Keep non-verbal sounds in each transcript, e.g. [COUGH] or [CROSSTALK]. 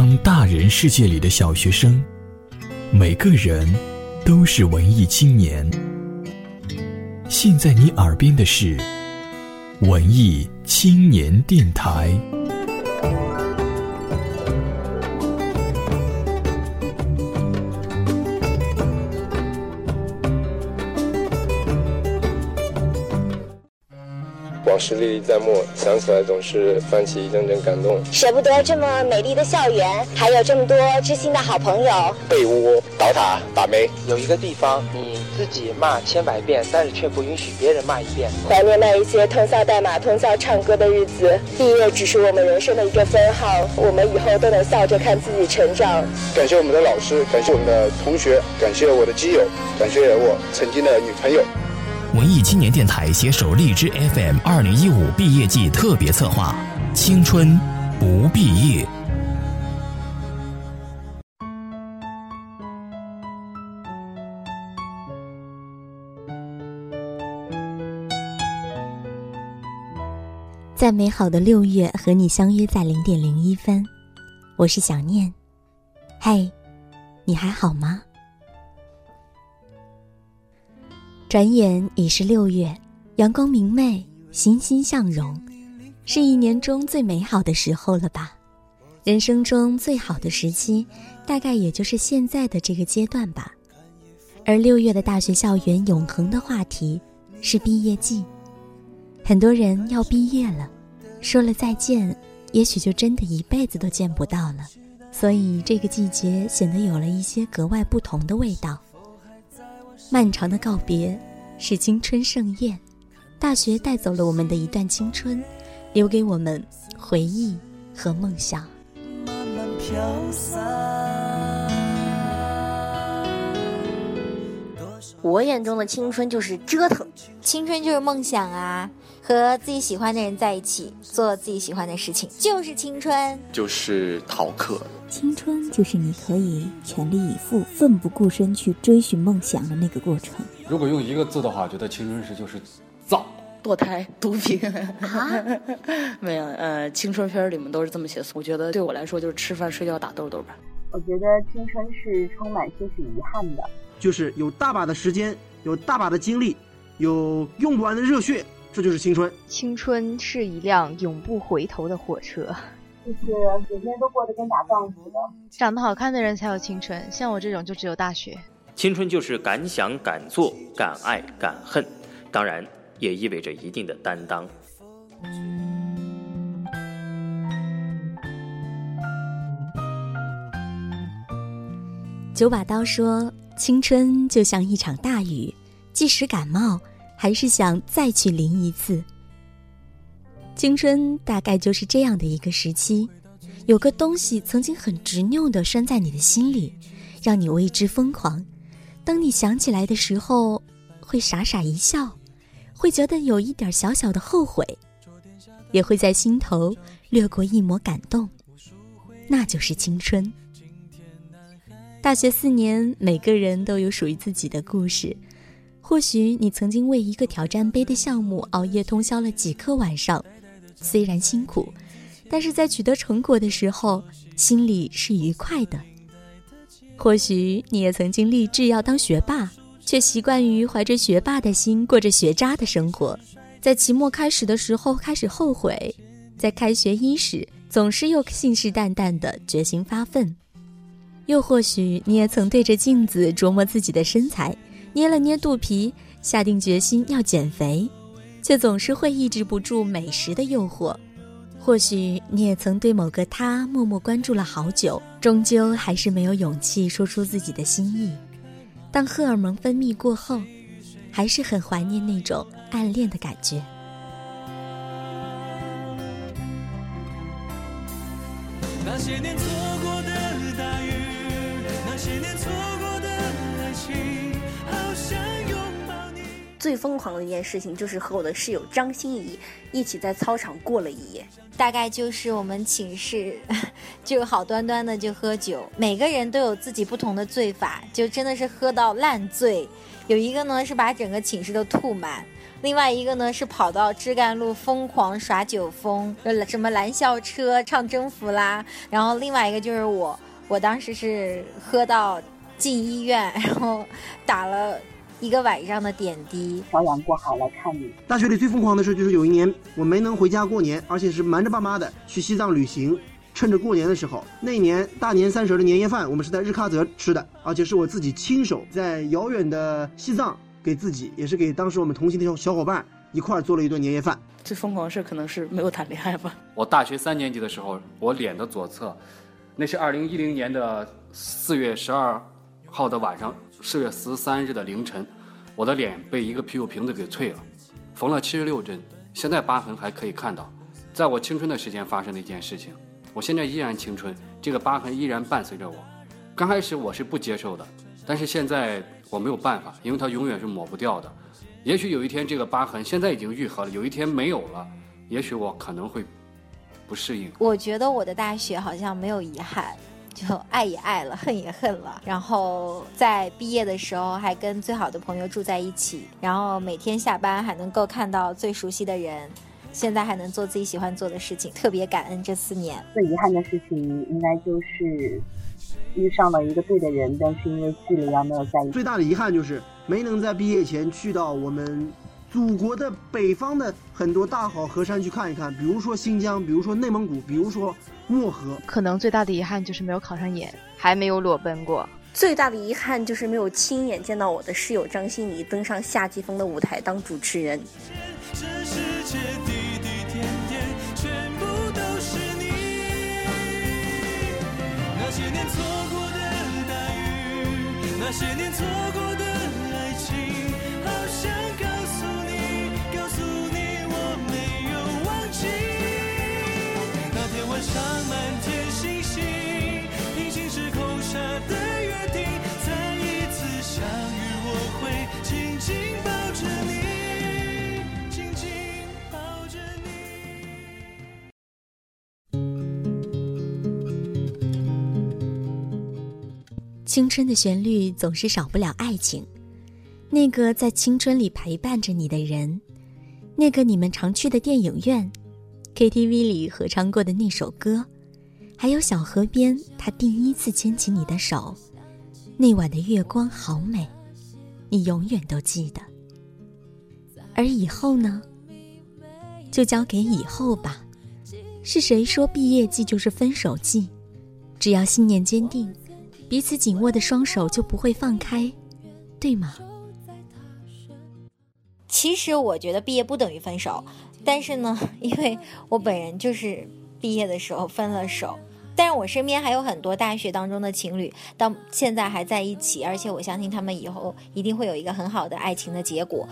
当大人世界里的小学生，每个人都是文艺青年。现在你耳边的是文艺青年电台。往事历历在目，想起来总是泛起一阵阵感动。舍不得这么美丽的校园，还有这么多知心的好朋友。被窝、倒塔、打妹，有一个地方你自己骂千百遍，但是却不允许别人骂一遍。怀念那一些通宵代码、通宵唱歌的日子。毕业只是我们人生的一个分号，我们以后都能笑着看自己成长。感谢我们的老师，感谢我们的同学，感谢我的基友，感谢我曾经的女朋友。文艺青年电台携手荔枝 FM 二零一五毕业季特别策划，青春不毕业。在美好的六月和你相约在零点零一分，我是想念。嘿，你还好吗？转眼已是六月，阳光明媚，欣欣向荣，是一年中最美好的时候了吧？人生中最好的时期，大概也就是现在的这个阶段吧。而六月的大学校园永恒的话题是毕业季，很多人要毕业了，说了再见，也许就真的一辈子都见不到了，所以这个季节显得有了一些格外不同的味道。漫长的告别，是青春盛宴。大学带走了我们的一段青春，留给我们回忆和梦想。我眼中的青春就是折腾，青春就是梦想啊！和自己喜欢的人在一起，做自己喜欢的事情，就是青春。就是逃课。青春就是你可以全力以赴、奋不顾身去追寻梦想的那个过程。如果用一个字的话，觉得青春时就是造、堕胎、毒品啊，[LAUGHS] 没有，呃，青春片里面都是这么写。我觉得对我来说就是吃饭、睡觉、打豆豆吧。我觉得青春是充满些许遗憾的。就是有大把的时间，有大把的精力，有用不完的热血，这就是青春。青春是一辆永不回头的火车，就是每天都过得跟打仗似的。长得好看的人才有青春，像我这种就只有大学。青春就是敢想敢做，敢爱敢恨，当然也意味着一定的担当。九把刀说。青春就像一场大雨，即使感冒，还是想再去淋一次。青春大概就是这样的一个时期，有个东西曾经很执拗地拴在你的心里，让你为之疯狂。当你想起来的时候，会傻傻一笑，会觉得有一点小小的后悔，也会在心头掠过一抹感动。那就是青春。大学四年，每个人都有属于自己的故事。或许你曾经为一个挑战杯的项目熬夜通宵了几个晚上，虽然辛苦，但是在取得成果的时候，心里是愉快的。或许你也曾经立志要当学霸，却习惯于怀着学霸的心过着学渣的生活，在期末开始的时候开始后悔，在开学伊始总是又信誓旦旦的决心发奋。又或许你也曾对着镜子琢磨自己的身材，捏了捏肚皮，下定决心要减肥，却总是会抑制不住美食的诱惑。或许你也曾对某个他默默关注了好久，终究还是没有勇气说出自己的心意。当荷尔蒙分泌过后，还是很怀念那种暗恋的感觉。那些年最疯狂的一件事情就是和我的室友张欣怡一起在操场过了一夜。大概就是我们寝室 [LAUGHS] 就好端端的就喝酒，每个人都有自己不同的醉法，就真的是喝到烂醉。有一个呢是把整个寝室都吐满，另外一个呢是跑到枝干路疯狂耍酒疯，什么蓝校车唱征服啦。然后另外一个就是我，我当时是喝到进医院，然后打了一个晚上的点滴。漂洋过海来看你。大学里最疯狂的事就是有一年我没能回家过年，而且是瞒着爸妈的去西藏旅行。趁着过年的时候，那年大年三十的年夜饭，我们是在日喀则吃的，而且是我自己亲手在遥远的西藏给自己，也是给当时我们同行的小小伙伴一块儿做了一顿年夜饭。最疯狂的事可能是没有谈恋爱吧。我大学三年级的时候，我脸的左侧，那是二零一零年的四月十二号的晚上，四月十三日的凌晨，我的脸被一个啤酒瓶子给碎了，缝了七十六针，现在疤痕还可以看到，在我青春的时间发生的一件事情。我现在依然青春，这个疤痕依然伴随着我。刚开始我是不接受的，但是现在我没有办法，因为它永远是抹不掉的。也许有一天这个疤痕现在已经愈合了，有一天没有了，也许我可能会不适应。我觉得我的大学好像没有遗憾，就爱也爱了，恨也恨了。然后在毕业的时候还跟最好的朋友住在一起，然后每天下班还能够看到最熟悉的人。现在还能做自己喜欢做的事情，特别感恩这四年。最遗憾的事情应该就是遇上了一个对的人，但是因为距离而没有在一起。最大的遗憾就是没能在毕业前去到我们祖国的北方的很多大好河山去看一看，比如说新疆，比如说内蒙古，比如说漠河。可能最大的遗憾就是没有考上研，还没有裸奔过。最大的遗憾就是没有亲眼见到我的室友张欣怡登上夏季风的舞台当主持人。那些年错过的大雨，那些年错过青春的旋律总是少不了爱情，那个在青春里陪伴着你的人，那个你们常去的电影院，KTV 里合唱过的那首歌，还有小河边他第一次牵起你的手，那晚的月光好美，你永远都记得。而以后呢，就交给以后吧。是谁说毕业季就是分手季？只要信念坚定。彼此紧握的双手就不会放开，对吗？其实我觉得毕业不等于分手，但是呢，因为我本人就是毕业的时候分了手，但是我身边还有很多大学当中的情侣到现在还在一起，而且我相信他们以后一定会有一个很好的爱情的结果。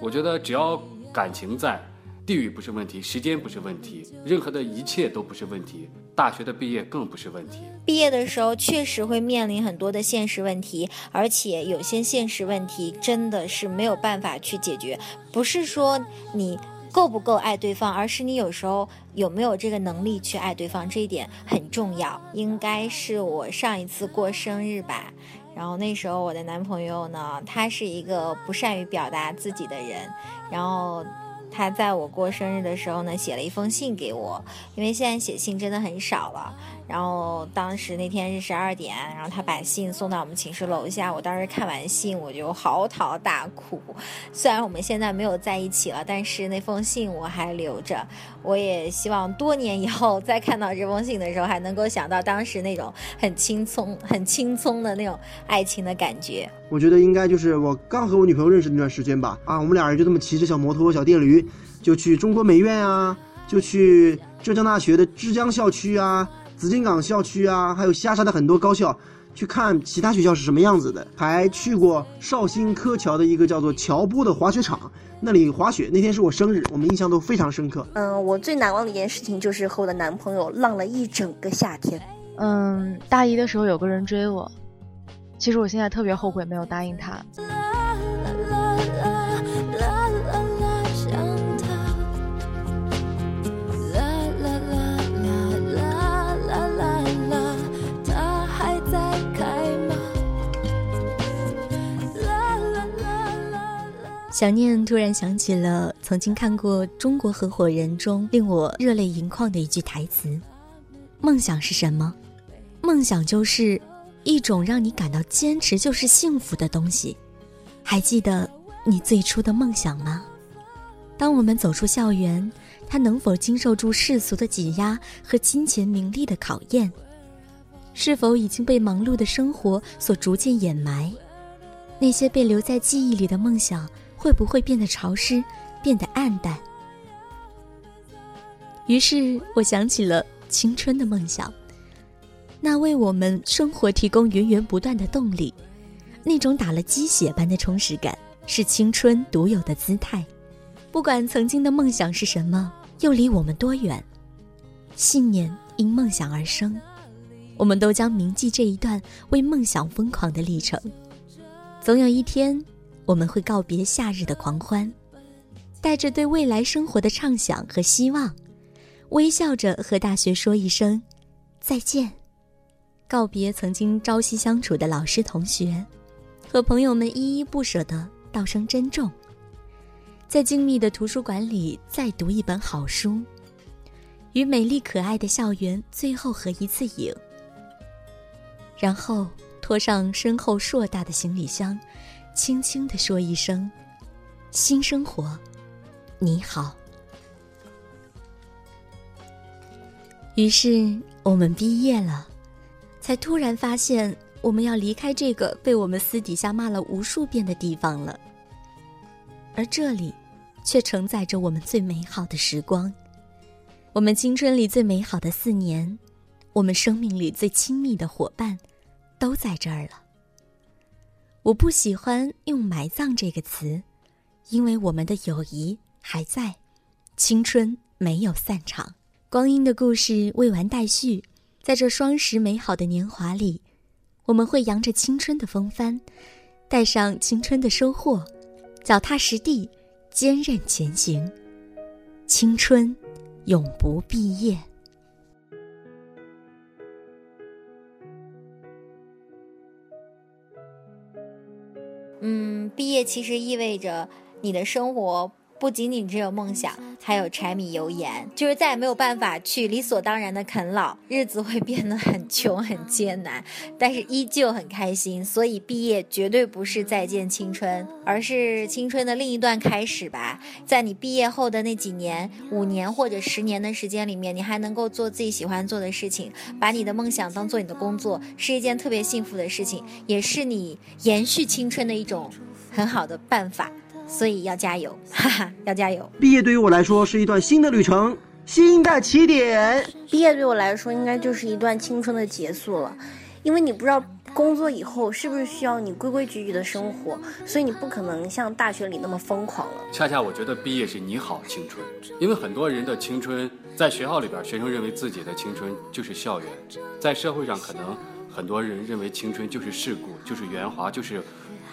我觉得只要感情在。地域不是问题，时间不是问题，任何的一切都不是问题。大学的毕业更不是问题。毕业的时候确实会面临很多的现实问题，而且有些现实问题真的是没有办法去解决。不是说你够不够爱对方，而是你有时候有没有这个能力去爱对方，这一点很重要。应该是我上一次过生日吧，然后那时候我的男朋友呢，他是一个不善于表达自己的人，然后。他在我过生日的时候呢，写了一封信给我，因为现在写信真的很少了。然后当时那天是十二点，然后他把信送到我们寝室楼下。我当时看完信，我就嚎啕大哭。虽然我们现在没有在一起了，但是那封信我还留着。我也希望多年以后再看到这封信的时候，还能够想到当时那种很轻松、很轻松的那种爱情的感觉。我觉得应该就是我刚和我女朋友认识那段时间吧。啊，我们俩人就这么骑着小摩托、小电驴，就去中国美院啊，就去浙江大学的枝江校区啊。紫金港校区啊，还有下沙的很多高校，去看其他学校是什么样子的，还去过绍兴柯桥的一个叫做乔波的滑雪场，那里滑雪。那天是我生日，我们印象都非常深刻。嗯，我最难忘的一件事情就是和我的男朋友浪了一整个夏天。嗯，大一的时候有个人追我，其实我现在特别后悔没有答应他。想念突然想起了曾经看过《中国合伙人》中令我热泪盈眶的一句台词：“梦想是什么？梦想就是一种让你感到坚持就是幸福的东西。”还记得你最初的梦想吗？当我们走出校园，它能否经受住世俗的挤压和金钱名利的考验？是否已经被忙碌的生活所逐渐掩埋？那些被留在记忆里的梦想，会不会变得潮湿，变得暗淡？于是我想起了青春的梦想，那为我们生活提供源源不断的动力，那种打了鸡血般的充实感，是青春独有的姿态。不管曾经的梦想是什么，又离我们多远，信念因梦想而生。我们都将铭记这一段为梦想疯狂的历程。总有一天，我们会告别夏日的狂欢，带着对未来生活的畅想和希望，微笑着和大学说一声再见，告别曾经朝夕相处的老师同学，和朋友们依依不舍的道声珍重，在静谧的图书馆里再读一本好书，与美丽可爱的校园最后合一次影。然后拖上身后硕大的行李箱，轻轻地说一声：“新生活，你好。”于是我们毕业了，才突然发现我们要离开这个被我们私底下骂了无数遍的地方了。而这里，却承载着我们最美好的时光，我们青春里最美好的四年。我们生命里最亲密的伙伴，都在这儿了。我不喜欢用“埋葬”这个词，因为我们的友谊还在，青春没有散场，光阴的故事未完待续。在这双十美好的年华里，我们会扬着青春的风帆，带上青春的收获，脚踏实地，坚韧前行。青春，永不毕业。嗯，毕业其实意味着你的生活不仅仅只有梦想，还有柴米油盐，就是再也没有办法去理所当然的啃老，日子会变得很穷很艰难，但是依旧很开心。所以毕业绝对不是再见青春，而是青春的另一段开始吧。在你毕业后的那几年、五年或者十年的时间里面，你还能够做自己喜欢做的事情，把你的梦想当做你的工作，是一件特别幸福的事情，也是你延续青春的一种很好的办法。所以要加油，[LAUGHS] 哈哈，要加油！毕业对于我来说是一段新的旅程，新的起点。毕业对我来说应该就是一段青春的结束了，因为你不知道工作以后是不是需要你规规矩矩的生活，所以你不可能像大学里那么疯狂了。恰恰我觉得毕业是你好青春，因为很多人的青春在学校里边，学生认为自己的青春就是校园，在社会上可能很多人认为青春就是世故，就是圆滑，就是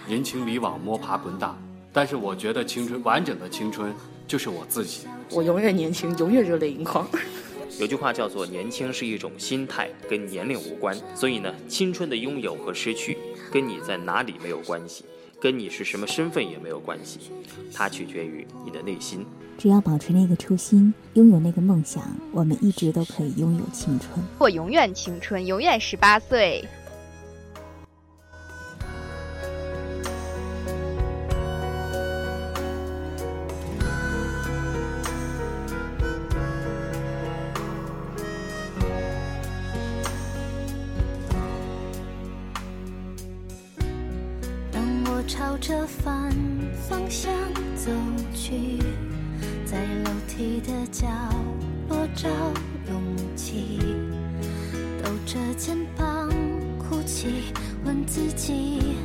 人情礼往，摸爬滚打。但是我觉得青春完整的青春就是我自己。我永远年轻，永远热泪盈眶。[LAUGHS] 有句话叫做“年轻是一种心态，跟年龄无关”。所以呢，青春的拥有和失去，跟你在哪里没有关系，跟你是什么身份也没有关系，它取决于你的内心。只要保持那个初心，拥有那个梦想，我们一直都可以拥有青春。我永远青春，永远十八岁。朝着反方向走去，在楼梯的角落找勇气，抖着肩膀哭泣，问自己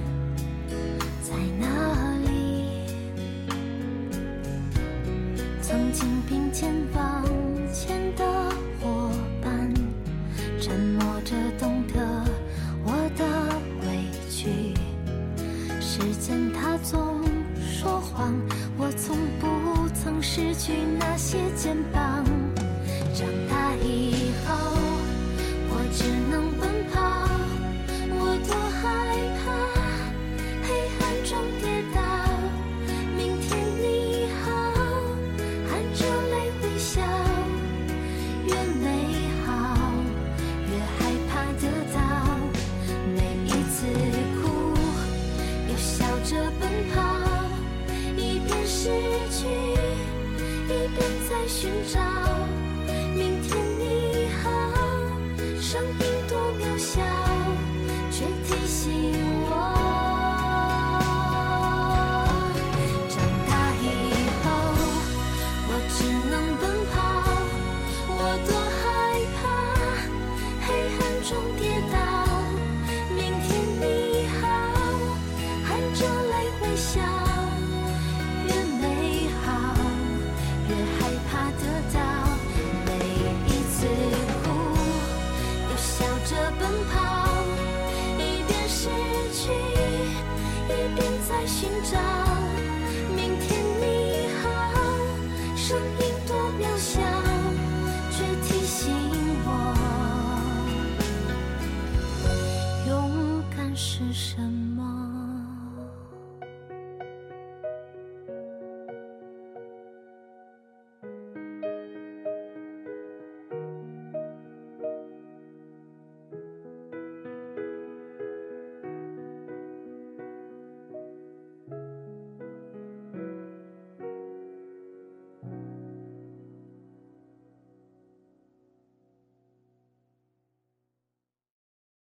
是什么？